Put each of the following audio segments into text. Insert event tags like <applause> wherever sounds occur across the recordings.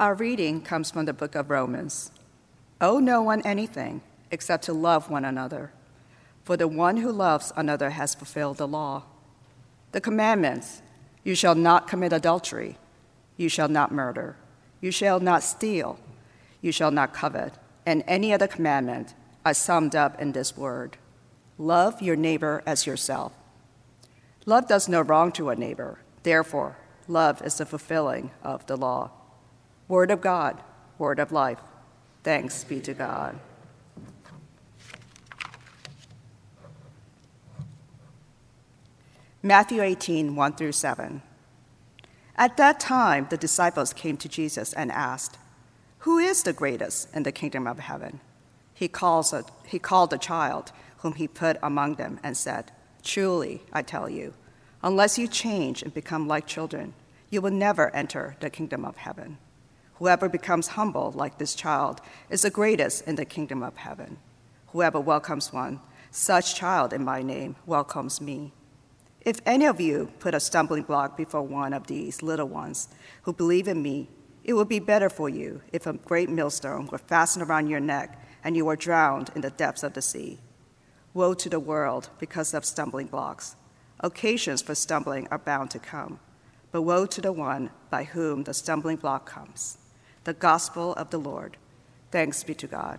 Our reading comes from the book of Romans. Owe no one anything except to love one another, for the one who loves another has fulfilled the law. The commandments you shall not commit adultery, you shall not murder, you shall not steal, you shall not covet, and any other commandment are summed up in this word love your neighbor as yourself. Love does no wrong to a neighbor, therefore, love is the fulfilling of the law. Word of God, word of life. Thanks be to God. Matthew 18, 1 through 7. At that time, the disciples came to Jesus and asked, Who is the greatest in the kingdom of heaven? He, calls a, he called a child whom he put among them and said, Truly, I tell you, unless you change and become like children, you will never enter the kingdom of heaven. Whoever becomes humble like this child is the greatest in the kingdom of heaven. Whoever welcomes one, such child in my name, welcomes me. If any of you put a stumbling block before one of these little ones who believe in me, it would be better for you if a great millstone were fastened around your neck and you were drowned in the depths of the sea. Woe to the world because of stumbling blocks. Occasions for stumbling are bound to come, but woe to the one by whom the stumbling block comes the gospel of the Lord. Thanks be to God.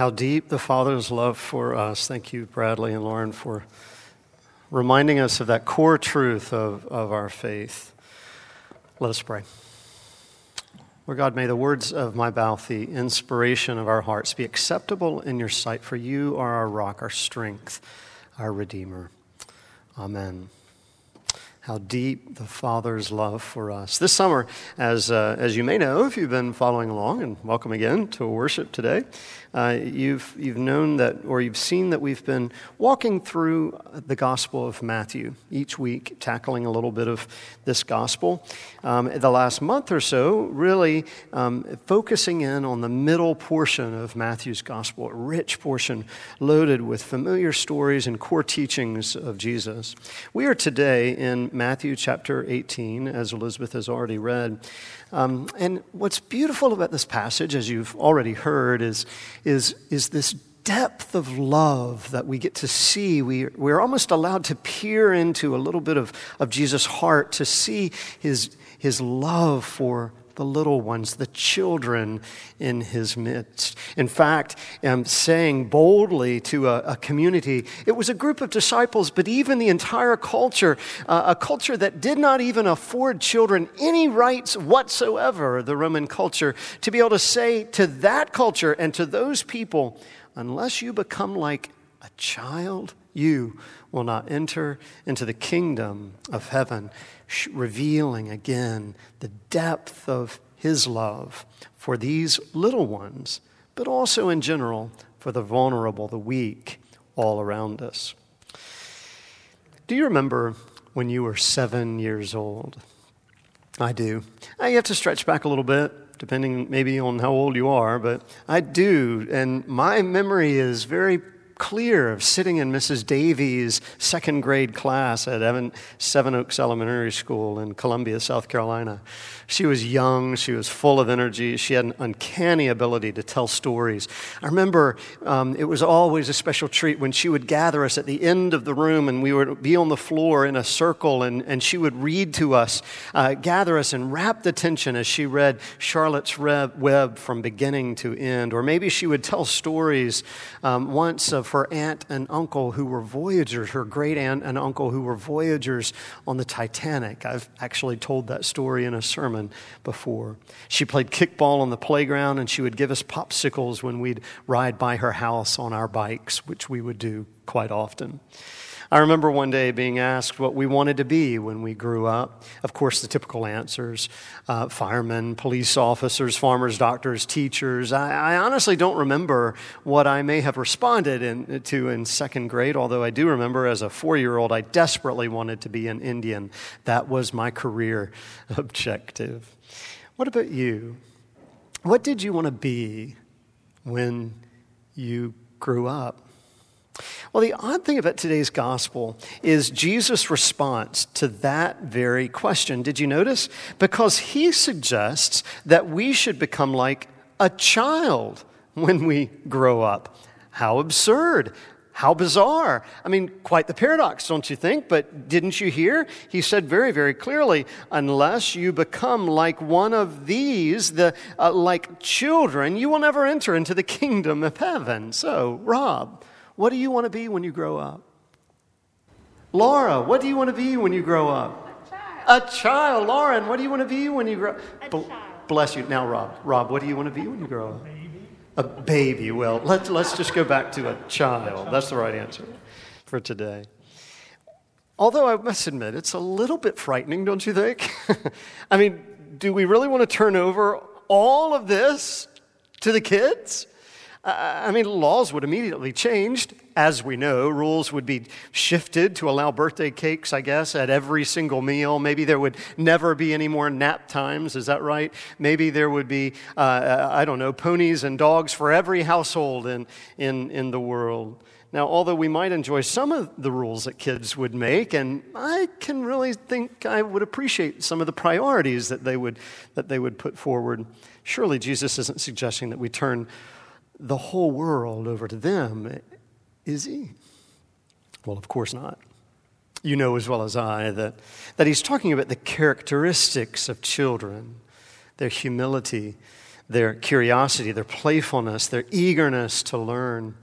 How deep the Father's love for us. Thank you, Bradley and Lauren, for reminding us of that core truth of, of our faith. Let us pray. Lord God, may the words of my mouth, the inspiration of our hearts, be acceptable in your sight, for you are our rock, our strength, our Redeemer. Amen how deep the Father's love for us. This summer, as, uh, as you may know, if you've been following along, and welcome again to worship today, uh, you've, you've known that, or you've seen that we've been walking through the Gospel of Matthew each week, tackling a little bit of this Gospel. Um, the last month or so, really um, focusing in on the middle portion of Matthew's Gospel, a rich portion loaded with familiar stories and core teachings of Jesus. We are today in Matthew chapter 18, as Elizabeth has already read. Um, and what's beautiful about this passage, as you've already heard, is, is, is this depth of love that we get to see. We, we're almost allowed to peer into a little bit of, of Jesus' heart to see his, his love for the little ones, the children in his midst. In fact, um, saying boldly to a, a, community, it was a group of disciples, but even the entire culture, uh, a culture that did not even afford children any rights whatsoever, the Roman culture, to be able to say to that culture and to those people, unless you become like a child, you will not enter into the kingdom of heaven revealing again the depth of his love for these little ones, but also in general for the vulnerable, the weak, all around us. Do you remember when you were seven years old? I do. You have to stretch back a little bit, depending maybe on how old you are, but I do. And my memory is very clear of sitting in Mrs. Davies' second grade class at Evan, Seven Oaks Elementary School in Columbia, South Carolina. She was young, she was full of energy, she had an uncanny ability to tell stories. I remember um, it was always a special treat when she would gather us at the end of the room and we would be on the floor in a circle and, and she would read to us, uh, gather us in rapt attention as she read Charlotte's Web from beginning to end. Or maybe she would tell stories um, once of her aunt and uncle who were voyagers, her great aunt and uncle who were voyagers on the Titanic. I've actually told that story in a sermon before. She played kickball on the playground and she would give us popsicles when we'd ride by her house on our bikes, which we would do quite often. I remember one day being asked what we wanted to be when we grew up. Of course, the typical answers uh, firemen, police officers, farmers, doctors, teachers. I, I, honestly don't remember what I may have responded in, to in second grade, although I do remember as a four year old, I desperately wanted to be an Indian. That was my career <laughs> objective. What about you? What did you want to be when you grew up? Well, the odd thing about today's gospel is Jesus' response to that very question. Did you notice? Because he suggests that we should become like a child when we grow up. How absurd! How bizarre. I mean, quite the paradox, don't you think? But didn't you hear? He said very, very clearly unless you become like one of these, the, uh, like children, you will never enter into the kingdom of heaven. So, Rob, what do you want to be when you grow up? Laura, what do you want to be when you grow up? A child. A child. Lauren, what do you want to be when you grow up? A child. Bless you. Now, Rob. Rob, what do you want to be when you grow up? Baby. A baby. Well, let's, let's just go back to a child. That's the right answer for today. Although I must admit, it's a little bit frightening, don't you think? <laughs> I mean, do we really want to turn over all of this to the kids? I mean, laws would immediately change. As we know, rules would be shifted to allow birthday cakes, I guess, at every single meal. Maybe there would never be any more nap times. Is that right? Maybe there would be, uh, uh, I don't know, ponies and dogs for every household in, in, in the world. Now, although we might enjoy some of the rules that kids would make, and I can really think I would appreciate some of the priorities that they would, that they would put forward, surely Jesus isn't suggesting that we turn the whole world over to them, is he? Well, of course not. You know as well as I that, that he's talking about the characteristics of children their humility, their curiosity, their playfulness, their eagerness to learn.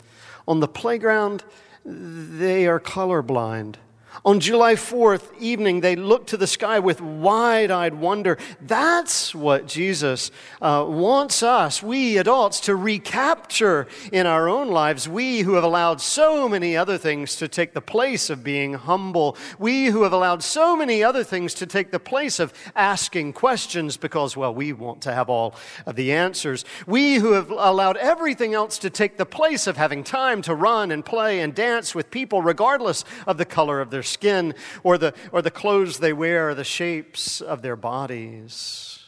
On the playground, they are colorblind. On July 4th evening, they looked to the sky with wide eyed wonder. That's what Jesus uh, wants us, we adults, to recapture in our own lives. We who have allowed so many other things to take the place of being humble. We who have allowed so many other things to take the place of asking questions because, well, we want to have all of the answers. We who have allowed everything else to take the place of having time to run and play and dance with people, regardless of the color of their skin or the, or the clothes they wear or the shapes of their bodies.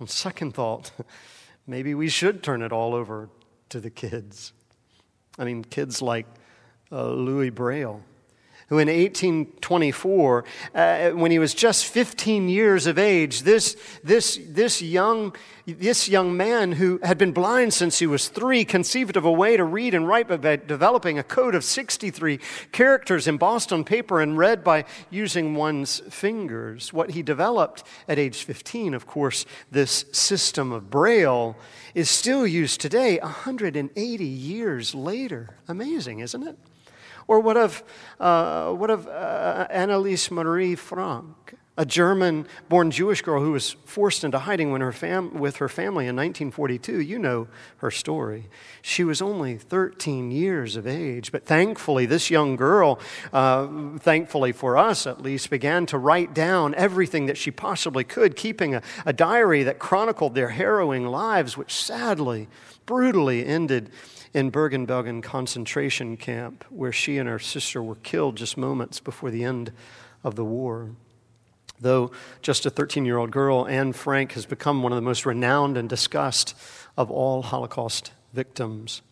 On second thought, <laughs> maybe we should turn it all over to the kids. I mean, kids like uh, Louis Braille who in 1824, uh, when he was just 15 years of age, this, this, this, young, this young man who had been blind since he was three conceived of a way to read and write by developing a code of 63 characters embossed on paper and read by using one's fingers. What he developed at age 15, of course, this system of Braille is still used today, 180 years later. Amazing, isn't it? Or what of, uh, what of uh, Anneliese Marie Frank, a German born Jewish girl who was forced into hiding when her fam- with her family in 1942? You know her story. She was only 13 years of age, but thankfully, this young girl, uh, thankfully for us at least, began to write down everything that she possibly could, keeping a, a diary that chronicled their harrowing lives, which sadly, brutally ended in Bergen-Belsen concentration camp, where she and her sister were killed just moments before the end of the war. Though just a 13 year old girl, Anne Frank has become one of the most renowned and discussed of all Holocaust victims.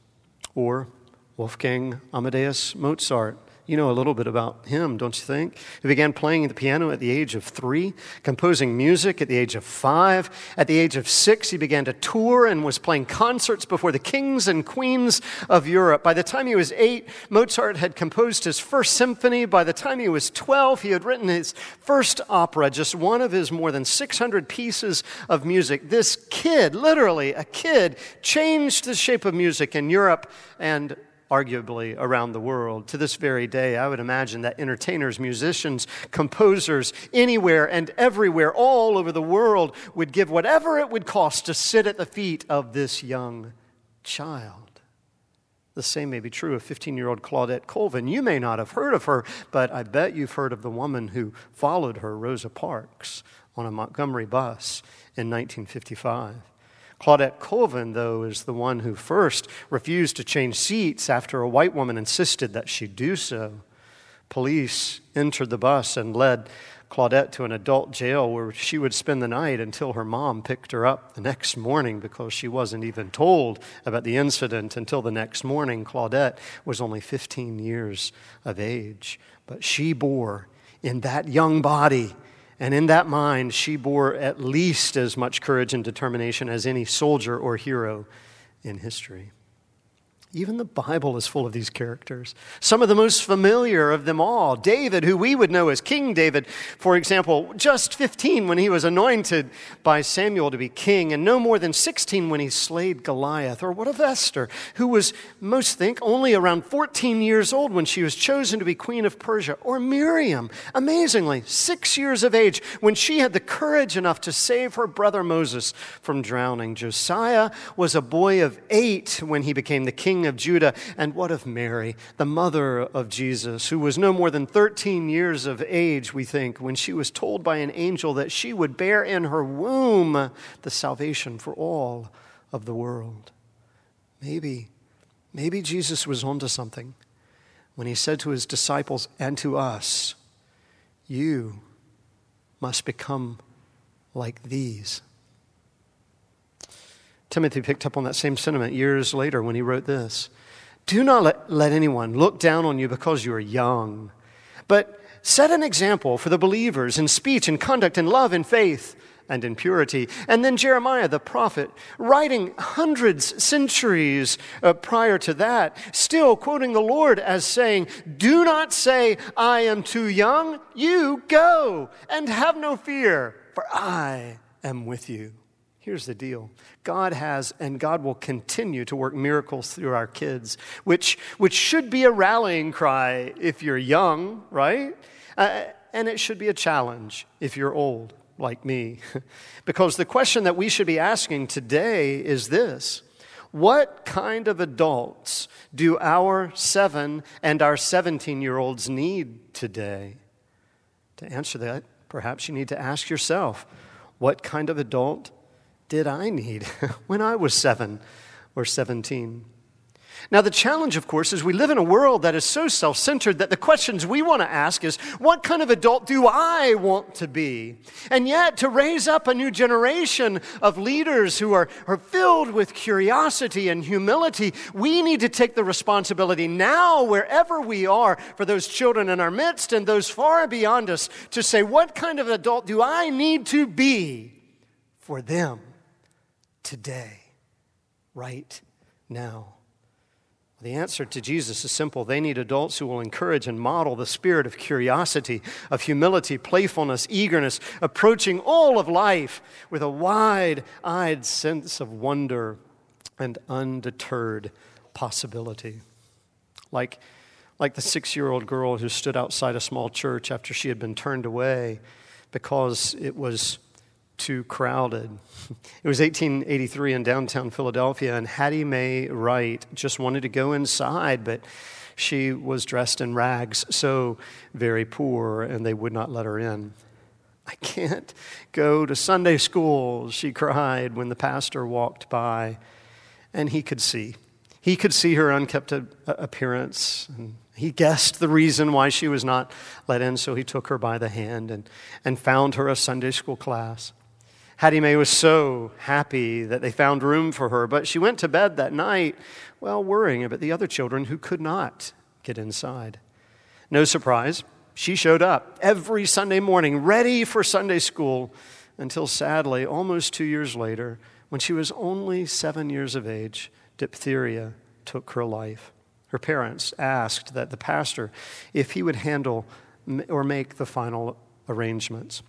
Or Wolfgang Amadeus Mozart you know a little bit about him, don't you think? He began playing the piano at the age of three, composing music at the age of five. At the age of six, he began to tour and was playing concerts before the kings and queens of Europe. By the time he was eight, Mozart had composed his first symphony. By the time he was 12, he had written his first opera, just one of his more than 600 pieces of music. This kid, literally a kid, changed the shape of music in Europe and arguably around the world. To this very day, I would imagine that entertainers, musicians, composers, anywhere and everywhere, all over the world, would give whatever it would cost to sit at the feet of this young child. The same may be true of 15 year old Claudette Colvin. You may not have heard of her, but I bet you've heard of the woman who followed her, Rosa Parks, on a Montgomery bus in 1955. Claudette Colvin, though, is the one who first refused to change seats after a white woman insisted that she do so. Police entered the bus and led Claudette to an adult jail where she would spend the night until her mom picked her up the next morning because she wasn't even told about the incident until the next morning. Claudette was only 15 years of age, but she bore in that young body and in that mind, she bore at least as much courage and determination as any soldier or hero in history. Even the Bible is full of these characters. Some of the most familiar of them all. David, who we would know as King David, for example, just 15 when he was anointed by Samuel to be king, and no more than 16 when he slayed Goliath. Or what of Esther, who was, most think, only around 14 years old when she was chosen to be queen of Persia. Or Miriam, amazingly, six years of age when she had the courage enough to save her brother Moses from drowning. Josiah was a boy of eight when he became the king king of Judah. And what of Mary, the mother of Jesus, who was no more than 13 years of age, we think, when she was told by an angel that she would bear in her womb the salvation for all of the world? Maybe, maybe Jesus was onto something when he said to his disciples and to us, You must become like these. Timothy picked up on that same sentiment years later when he wrote this Do not let, let anyone look down on you because you are young, but set an example for the believers in speech and conduct and love and faith and in purity. And then Jeremiah the prophet, writing hundreds, centuries uh, prior to that, still quoting the Lord as saying, Do not say, I am too young. You go and have no fear, for I am with you. Here's the deal God has and God will continue to work miracles through our kids, which, which should be a rallying cry if you're young, right? Uh, and it should be a challenge if you're old, like me. <laughs> because the question that we should be asking today is this What kind of adults do our seven and our 17 year olds need today? To answer that, perhaps you need to ask yourself what kind of adult did I need <laughs> when I was seven or 17? Now, the challenge, of course, is we live in a world that is so self centered that the questions we want to ask is what kind of adult do I want to be? And yet, to raise up a new generation of leaders who are, are filled with curiosity and humility, we need to take the responsibility now, wherever we are, for those children in our midst and those far beyond us, to say, what kind of adult do I need to be for them? Today, right now? The answer to Jesus is simple. They need adults who will encourage and model the spirit of curiosity, of humility, playfulness, eagerness, approaching all of life with a wide eyed sense of wonder and undeterred possibility. Like, like the six year old girl who stood outside a small church after she had been turned away because it was too crowded. <laughs> It was 1883 in downtown Philadelphia, and Hattie Mae Wright just wanted to go inside, but she was dressed in rags, so very poor, and they would not let her in. I can't go to Sunday school, she cried when the pastor walked by, and he could see. He could see her unkept appearance and He guessed the reason why she was not let in, so he took her by the hand and, and found her a Sunday school class. Hattie Mae was so happy that they found room for her, but she went to bed that night, well, worrying about the other children who could not get inside. No surprise, she showed up every Sunday morning, ready for Sunday school, until sadly, almost two years later, when she was only seven years of age, diphtheria took her life. Her parents asked that the pastor if he would handle or make the final arrangements.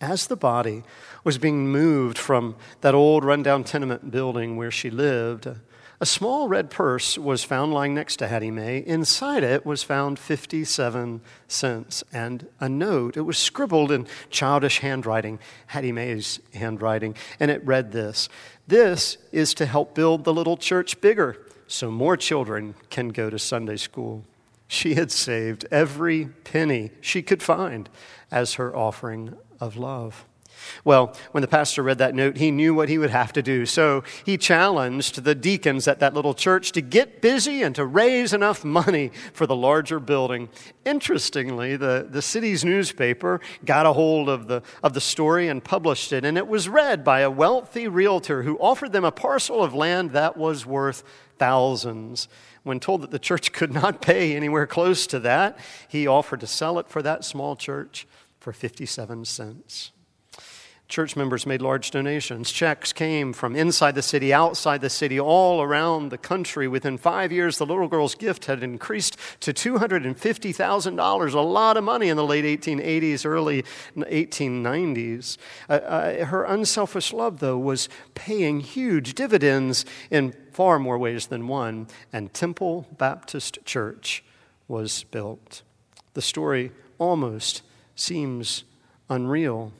As the body was being moved from that old rundown tenement building where she lived, a small red purse was found lying next to Hattie Mae. Inside it was found 57 cents and a note. It was scribbled in childish handwriting, Hattie Mae's handwriting, and it read this This is to help build the little church bigger so more children can go to Sunday school. She had saved every penny she could find as her offering of love. Well, when the pastor read that note, he knew what he would have to do. So he challenged the deacons at that little church to get busy and to raise enough money for the larger building. Interestingly, the, the city's newspaper got a hold of the, of the story and published it, and it was read by a wealthy realtor who offered them a parcel of land that was worth thousands. When told that the church <laughs> could not pay anywhere close to that, he offered to sell it for that small church for 57 cents. Church members made large donations. Checks came from inside the city, outside the city, all around the country. Within five years, the little girl's gift had increased to $250,000, a lot of money in the late 1880s, early 1890s. Uh, uh, her unselfish love, though, was paying huge dividends in far more ways than one, and Temple Baptist Church was built. The story almost seems unreal.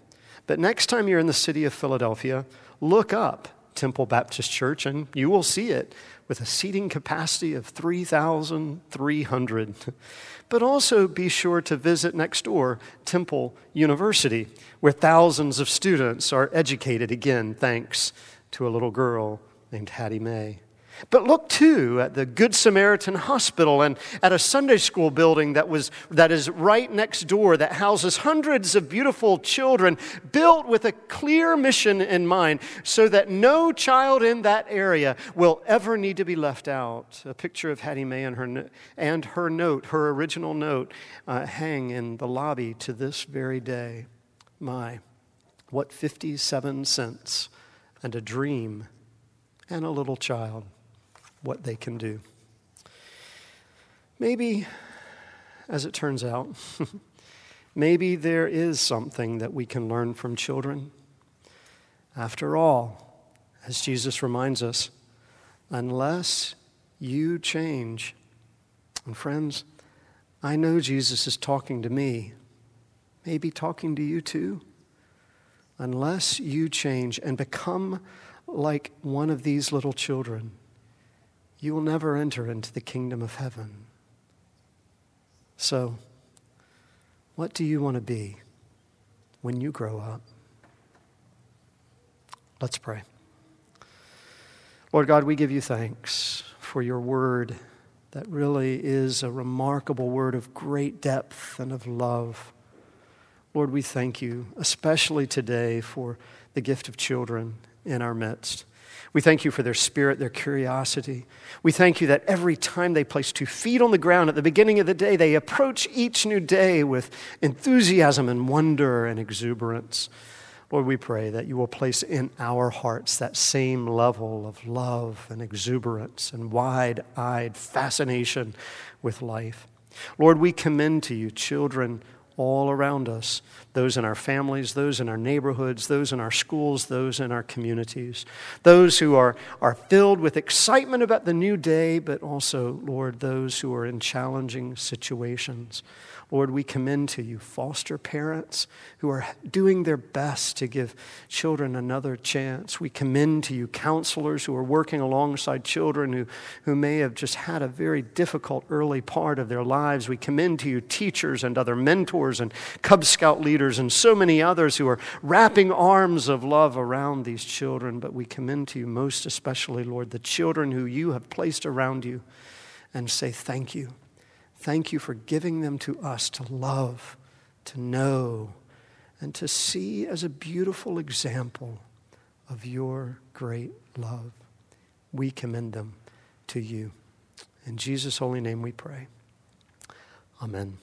But next time you're in the city of Philadelphia, look up Temple Baptist Church and you will see it with a seating capacity of 3,300. <laughs> But also be sure to visit next door Temple University, where thousands of students are educated again thanks to a little girl named Hattie Mae. But look too at the Good Samaritan Hospital and at a Sunday school building that, was, that is right next door that houses hundreds of beautiful children built with a clear mission in mind so that no child in that area will ever need to be left out. A picture of Hattie Mae and her, and her note, her original note, uh, hang in the lobby to this very day. My, what 57 cents and a dream and a little child what they can do. Maybe, as it turns out, <laughs> maybe there is something that we can learn from children. After all, as Jesus reminds us, unless you change, and friends, I know Jesus is talking to me, maybe talking to you too. Unless you change and become like one of these little children, you will never enter into the kingdom of heaven. So, what do you want to be when you grow up? Let's pray. Lord God, we give you thanks for your word that really is a remarkable word of great depth and of love. Lord, we thank you, especially today, for the gift of children in our midst. We thank you for their spirit, their curiosity. We thank you that every time they place two feet on the ground at the beginning of the day, they approach each new day with enthusiasm and wonder and exuberance. Lord, we pray that you will place in our hearts that same level of love and exuberance and wide eyed fascination with life. Lord, we commend to you children all around us those in our families, those in our neighborhoods, those in our schools, those in our communities, those who are, are filled with excitement about the new day, but also, Lord, those who are in challenging situations. Lord, we commend to you foster parents who are doing their best to give children another chance. We commend to you counselors who are working alongside children who, who may have just had a very difficult early part of their lives. We commend to you teachers and other mentors and Cub Scout leaders and so many others who are wrapping arms of love around these children. But we commend to you most especially, Lord, the children who you have placed around you and say thank you. Thank you for giving them to us to love, to know, and to see as a beautiful example of your great love. We commend them to you. In Jesus' holy name we pray. Amen.